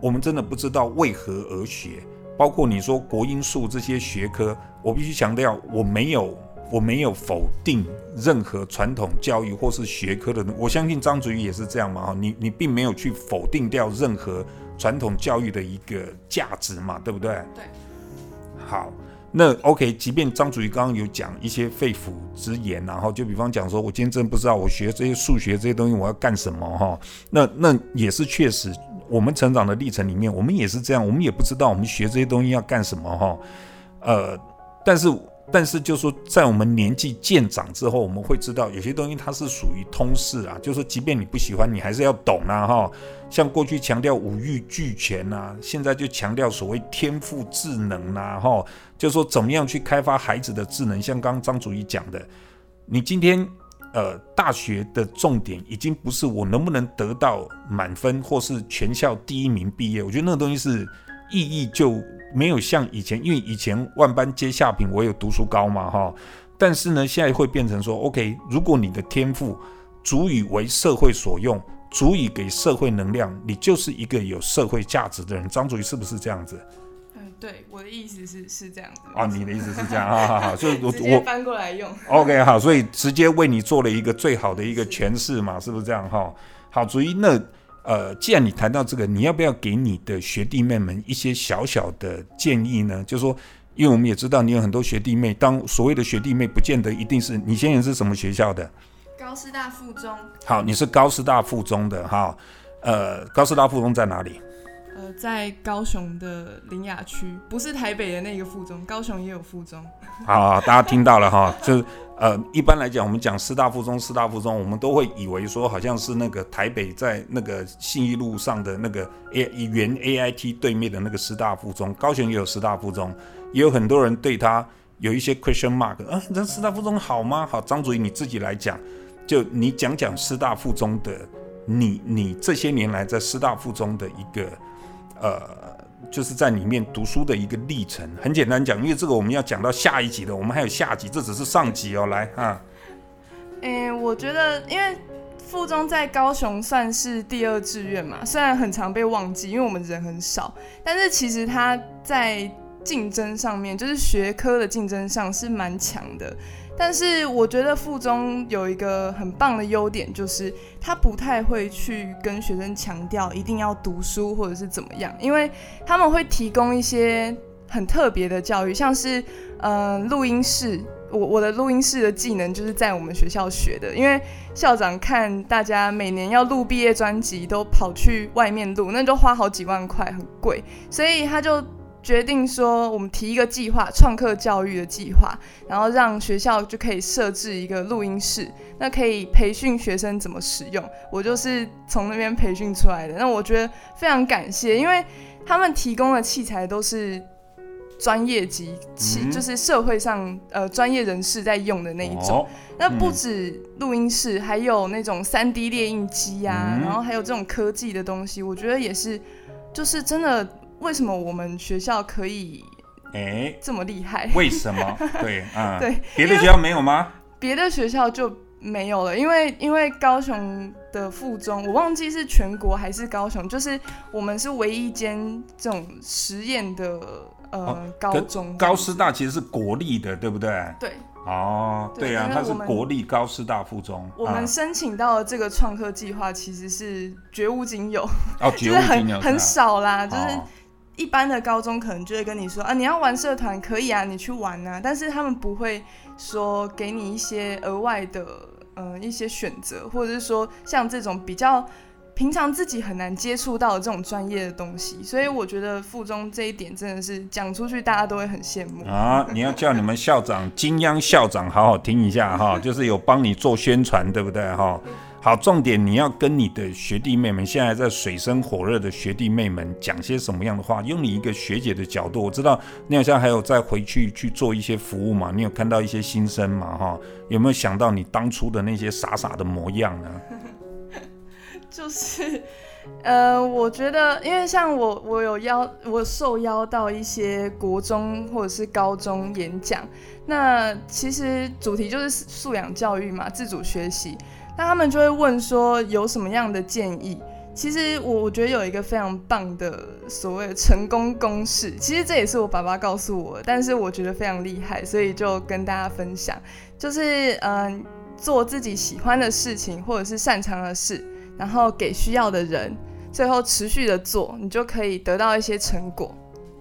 我们真的不知道为何而学。包括你说国英数这些学科，我必须强调，我没有，我没有否定任何传统教育或是学科的。我相信张祖仪也是这样嘛，哈，你你并没有去否定掉任何传统教育的一个价值嘛，对不对？对。好，那 OK，即便张祖仪刚刚有讲一些肺腑之言，然后就比方讲说，我今天真不知道我学这些数学这些东西我要干什么哈，那那也是确实。我们成长的历程里面，我们也是这样，我们也不知道我们学这些东西要干什么哈，呃，但是但是就是说，在我们年纪渐长之后，我们会知道有些东西它是属于通识啊，就是说，即便你不喜欢，你还是要懂啊哈。像过去强调五育俱全呐，现在就强调所谓天赋智能呐哈，就是说怎么样去开发孩子的智能。像刚刚张祖义讲的，你今天。呃，大学的重点已经不是我能不能得到满分，或是全校第一名毕业。我觉得那个东西是意义就没有像以前，因为以前万般皆下品，唯有读书高嘛，哈。但是呢，现在会变成说，OK，如果你的天赋足以为社会所用，足以给社会能量，你就是一个有社会价值的人。张主义是不是这样子？嗯，对，我的意思是是这样子。啊，你的意思是这样，啊好好，所以我直接翻过来用。OK，好，所以直接为你做了一个最好的一个诠释嘛，是，是不是这样哈？好，主一那呃，既然你谈到这个，你要不要给你的学弟妹们一些小小的建议呢？就是说。因为我们也知道你有很多学弟妹，当所谓的学弟妹，不见得一定是你。现在是什么学校的？高师大附中。好，你是高师大附中的哈。呃，高师大附中在哪里？呃，在高雄的林雅区，不是台北的那个附中，高雄也有附中。好，大家听到了哈，就。呃，一般来讲，我们讲师大附中，师大附中，我们都会以为说好像是那个台北在那个信义路上的那个 A 原 AIT 对面的那个师大附中，高雄也有师大附中，也有很多人对他有一些 question mark，啊，这师大附中好吗？好，张主任你自己来讲，就你讲讲师大附中的，你你这些年来在师大附中的一个呃。就是在里面读书的一个历程，很简单讲，因为这个我们要讲到下一集的，我们还有下集，这只是上集哦。来啊，诶，我觉得因为附中在高雄算是第二志愿嘛，虽然很常被忘记，因为我们人很少，但是其实它在竞争上面，就是学科的竞争上是蛮强的。但是我觉得附中有一个很棒的优点，就是他不太会去跟学生强调一定要读书或者是怎么样，因为他们会提供一些很特别的教育，像是呃录音室，我我的录音室的技能就是在我们学校学的，因为校长看大家每年要录毕业专辑都跑去外面录，那就花好几万块，很贵，所以他就。决定说，我们提一个计划，创客教育的计划，然后让学校就可以设置一个录音室，那可以培训学生怎么使用。我就是从那边培训出来的。那我觉得非常感谢，因为他们提供的器材都是专业级，器就是社会上呃专业人士在用的那一种。那不止录音室，还有那种三 D 列印机啊，然后还有这种科技的东西，我觉得也是，就是真的。为什么我们学校可以哎这么厉害？为什么？对啊，对，别的学校没有吗？别的学校就没有了，因为因为高雄的附中，我忘记是全国还是高雄，就是我们是唯一一间这种实验的呃、哦、高中。高师大其实是国立的，对不对？对。哦，对呀、啊，它是国立高师大附中。我们申请到的这个创客计划其实是绝无仅有，哦，绝无仅有，很很少啦，就是。一般的高中可能就会跟你说啊，你要玩社团可以啊，你去玩啊，但是他们不会说给你一些额外的呃一些选择，或者是说像这种比较平常自己很难接触到的这种专业的东西，所以我觉得附中这一点真的是讲出去大家都会很羡慕啊。你要叫你们校长金央校长好好听一下哈，就是有帮你做宣传，对不对哈？好，重点你要跟你的学弟妹们，现在在水深火热的学弟妹们讲些什么样的话？用你一个学姐的角度，我知道你好像还有再回去去做一些服务嘛？你有看到一些新生嘛？哈，有没有想到你当初的那些傻傻的模样呢？就是，呃，我觉得，因为像我，我有邀，我受邀到一些国中或者是高中演讲，那其实主题就是素养教育嘛，自主学习。那他们就会问说有什么样的建议？其实我我觉得有一个非常棒的所谓成功公式，其实这也是我爸爸告诉我，但是我觉得非常厉害，所以就跟大家分享，就是嗯、做自己喜欢的事情或者是擅长的事，然后给需要的人，最后持续的做，你就可以得到一些成果。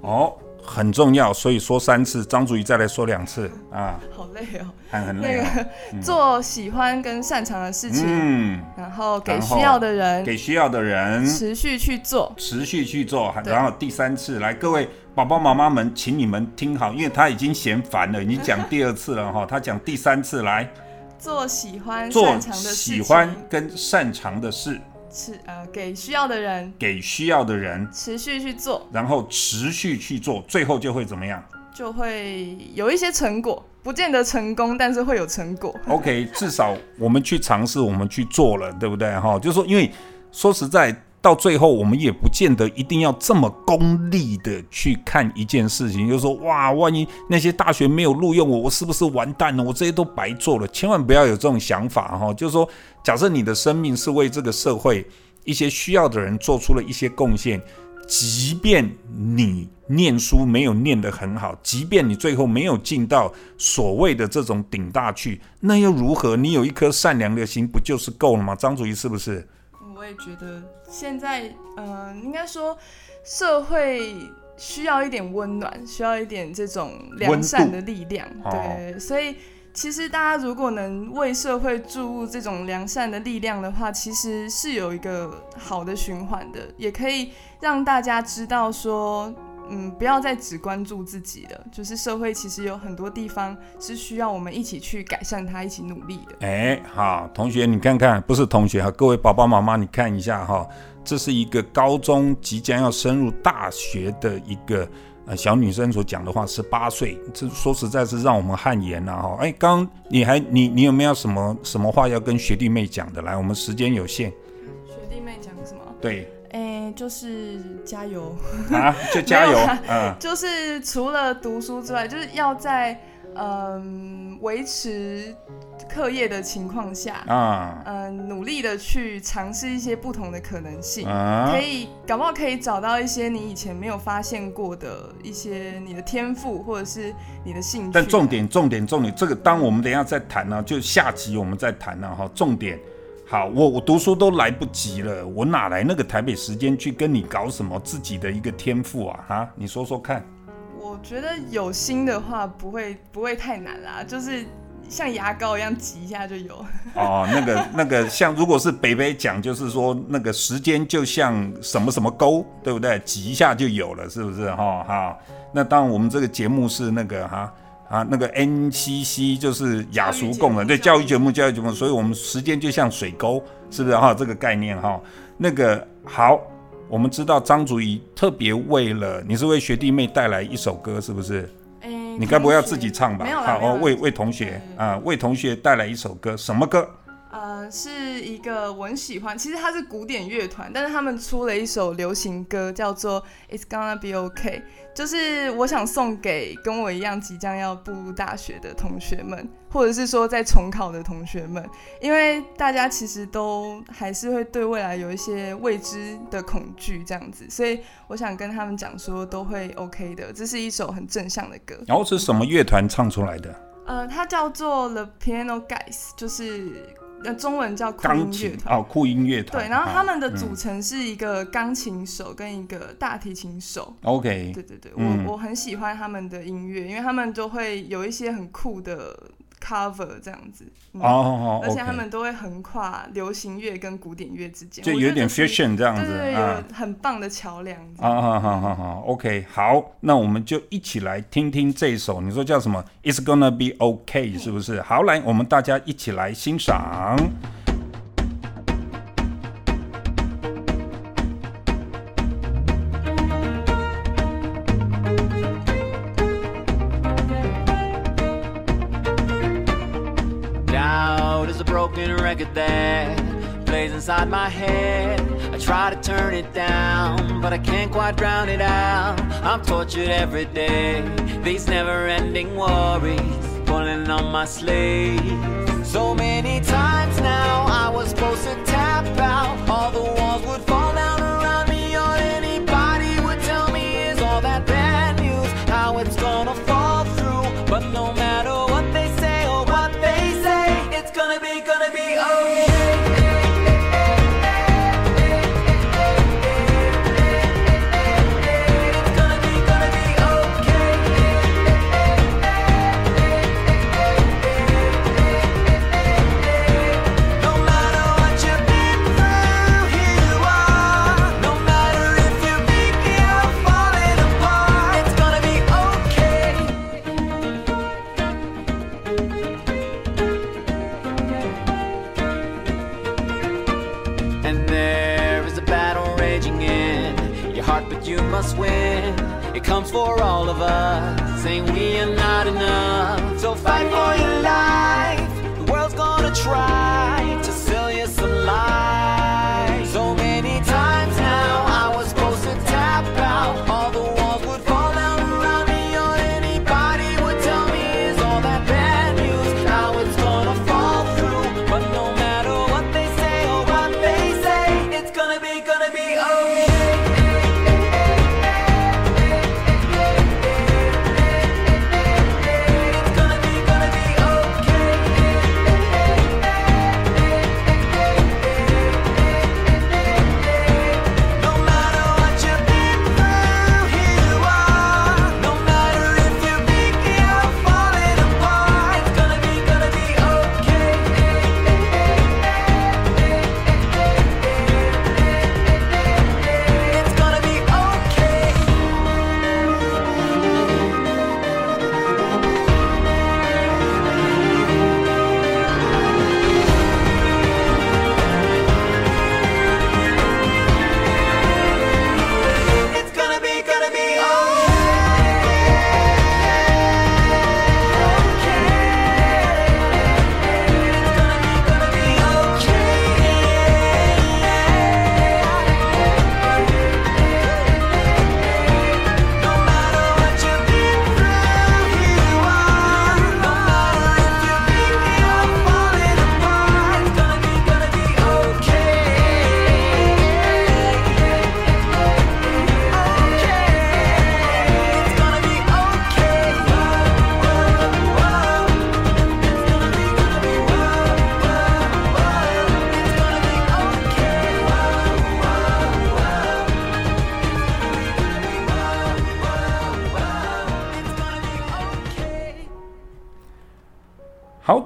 哦。很重要，所以说三次。张主任再来说两次啊！好累哦，很很累、哦。那个、嗯、做喜欢跟擅长的事情，嗯，然后给需要的人，给需要的人持续去做，持续去做。然后第三次，来各位宝宝妈妈们，请你们听好，因为他已经嫌烦了，你讲第二次了哈，他讲第三次来做喜欢做喜欢跟擅长的事。是呃，给需要的人，给需要的人持续去做，然后持续去做，最后就会怎么样？就会有一些成果，不见得成功，但是会有成果。OK，至少我们去尝试，我们去做了，对不对？哈，就是说，因为说实在。到最后，我们也不见得一定要这么功利的去看一件事情，就是说，哇，万一那些大学没有录用我，我是不是完蛋了？我这些都白做了。千万不要有这种想法哈，就是说，假设你的生命是为这个社会一些需要的人做出了一些贡献，即便你念书没有念得很好，即便你最后没有进到所谓的这种顶大去，那又如何？你有一颗善良的心，不就是够了吗？张主席是不是？我也觉得现在，嗯、呃，应该说社会需要一点温暖，需要一点这种良善的力量。对，哦、所以其实大家如果能为社会注入这种良善的力量的话，其实是有一个好的循环的，也可以让大家知道说。嗯，不要再只关注自己了。就是社会其实有很多地方是需要我们一起去改善它，一起努力的。哎，好，同学你看看，不是同学哈，各位爸爸妈妈你看一下哈，这是一个高中即将要升入大学的一个呃小女生所讲的话，十八岁，这说实在是让我们汗颜呐哈。哎，刚刚你还你你有没有什么什么话要跟学弟妹讲的？来，我们时间有限。学弟妹讲什么？对。哎，就是加油啊！就加油，嗯，就是除了读书之外，就是要在嗯维持课业的情况下啊，嗯，努力的去尝试一些不同的可能性，啊、可以搞不好可以找到一些你以前没有发现过的一些你的天赋或者是你的兴趣。但重点，重点，重点，这个当我们等一下再谈呢，就下集我们再谈呢哈，重点。好，我我读书都来不及了，我哪来那个台北时间去跟你搞什么自己的一个天赋啊？哈，你说说看。我觉得有心的话不会不会太难啦，就是像牙膏一样挤一下就有。哦，那个那个像如果是北北讲，就是说那个时间就像什么什么沟，对不对？挤一下就有了，是不是？哈、哦，好，那当然我们这个节目是那个哈。啊，那个 NCC 就是雅俗共的，对，教育节目，教育节目，所以我们时间就像水沟，是不是哈？这个概念哈，那个好，我们知道张祖怡特别为了你是为学弟妹带来一首歌，是不是？欸、你该不会要自己唱吧？好，哦，为为同学啊，为同学带来一首歌，什么歌？呃，是一个我很喜欢，其实它是古典乐团，但是他们出了一首流行歌，叫做《It's Gonna Be OK》，就是我想送给跟我一样即将要步入大学的同学们，或者是说在重考的同学们，因为大家其实都还是会对未来有一些未知的恐惧这样子，所以我想跟他们讲说都会 OK 的，这是一首很正向的歌。然后是什么乐团唱出来的？呃，它叫做 The Piano Guys，就是。那中文叫酷音乐团哦，酷音乐团。对，然后他们的组成是一个钢琴手跟一个大提琴手。OK。对对对，嗯、我我很喜欢他们的音乐，因为他们都会有一些很酷的。Cover 这样子哦，哦，而且他们都会横跨流行乐跟古典乐之间，就有点 fusion 这样子，对对对，有很棒的桥梁。啊，好好好好，OK，好，那我们就一起来听听这一首，你说叫什么？It's gonna be OK，是不是？好，来，我们大家一起来欣赏。inside my head. I try to turn it down But I can't quite drown it out. I'm tortured every day. These never-ending worries Pulling on my sleeve. So many times now I was supposed to tap out. All the walls would fall you must win. It comes for all of us. Saying we are not enough. So fight for your life. The world's gonna try.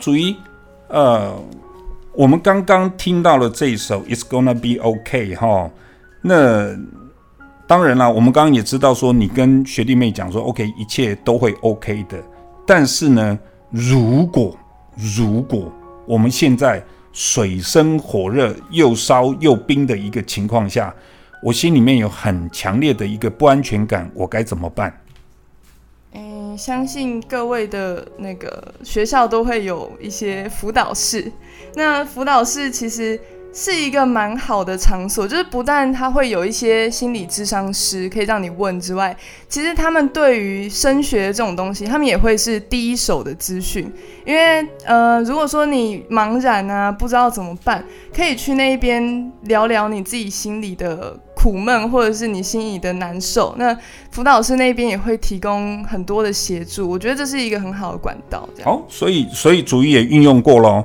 注意，呃，我们刚刚听到了这一首《It's Gonna Be OK》哈，那当然了，我们刚刚也知道说，你跟学弟妹讲说，OK，一切都会 OK 的。但是呢，如果如果我们现在水深火热、又烧又冰的一个情况下，我心里面有很强烈的一个不安全感，我该怎么办？嗯，相信各位的那个学校都会有一些辅导室。那辅导室其实是一个蛮好的场所，就是不但他会有一些心理智商师可以让你问之外，其实他们对于升学这种东西，他们也会是第一手的资讯。因为呃，如果说你茫然啊，不知道怎么办，可以去那边聊聊你自己心里的苦闷，或者是你心里的难受。那辅导师那边也会提供很多的协助，我觉得这是一个很好的管道。好、哦，所以所以主意也运用过喽。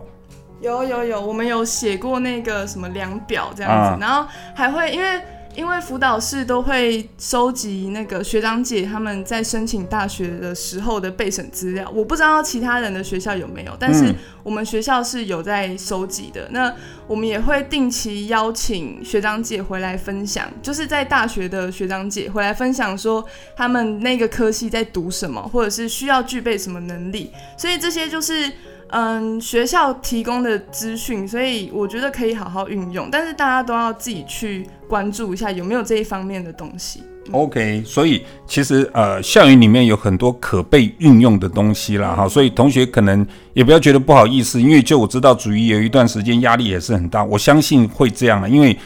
有有有，我们有写过那个什么量表这样子，啊、然后还会因为因为辅导室都会收集那个学长姐他们在申请大学的时候的备审资料，我不知道其他人的学校有没有，但是我们学校是有在收集的。嗯、那我们也会定期邀请学长姐回来分享，就是在大学的学长姐回来分享说他们那个科系在读什么，或者是需要具备什么能力，所以这些就是。嗯，学校提供的资讯，所以我觉得可以好好运用，但是大家都要自己去关注一下有没有这一方面的东西。OK，所以其实呃，校园里面有很多可被运用的东西啦。哈、所以同学可能也不要觉得不好意思，因为就我知道，主一有一段时间压力也是很大，我相信会这样的，因为。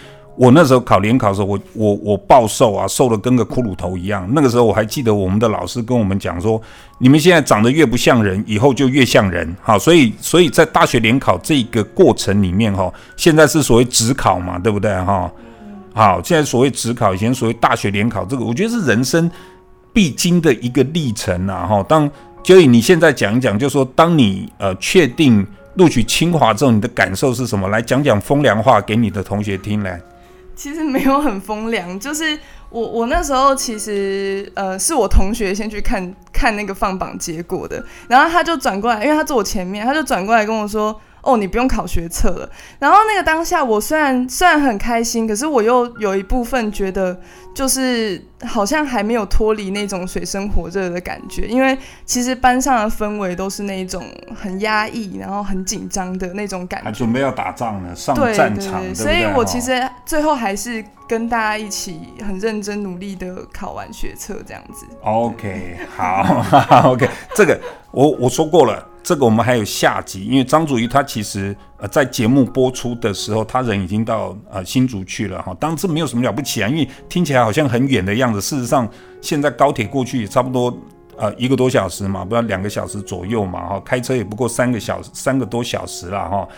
我那时候考联考的时候，我我我暴瘦啊，瘦得跟个骷髅头一样。那个时候我还记得我们的老师跟我们讲说，你们现在长得越不像人，以后就越像人。好，所以所以在大学联考这个过程里面，哈，现在是所谓职考嘛，对不对？哈，好，现在所谓职考，以前所谓大学联考，这个我觉得是人生必经的一个历程啊。哈，当就以你现在讲一讲，就说当你呃确定录取清华之后，你的感受是什么？来讲讲风凉话给你的同学听来。其实没有很风凉，就是我我那时候其实呃是我同学先去看看那个放榜结果的，然后他就转过来，因为他坐我前面，他就转过来跟我说。哦，你不用考学测了。然后那个当下，我虽然虽然很开心，可是我又有一部分觉得，就是好像还没有脱离那种水深火热的感觉。因为其实班上的氛围都是那种很压抑，然后很紧张的那种感觉。准备要打仗了，上战场。对对对，所以我其实最后还是跟大家一起很认真努力的考完学测这样子。OK，好，OK，这个我我说过了。这个我们还有下集，因为张主一他其实呃在节目播出的时候，他人已经到呃新竹去了哈。当然这没有什么了不起啊，因为听起来好像很远的样子。事实上，现在高铁过去也差不多呃一个多小时嘛，不要两个小时左右嘛哈。开车也不过三个小时，三个多小时了哈。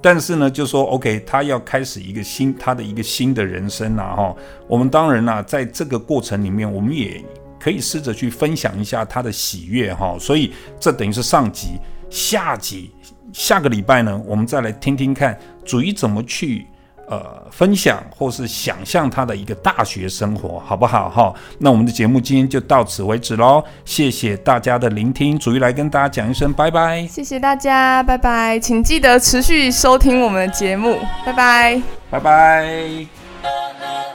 但是呢，就说 OK，他要开始一个新他的一个新的人生了哈。我们当然啦，在这个过程里面，我们也可以试着去分享一下他的喜悦哈。所以这等于是上集。下集下个礼拜呢，我们再来听听看主一怎么去呃分享或是想象他的一个大学生活，好不好哈？那我们的节目今天就到此为止喽，谢谢大家的聆听，主一来跟大家讲一声拜拜，谢谢大家，拜拜，请记得持续收听我们的节目，拜拜，拜拜。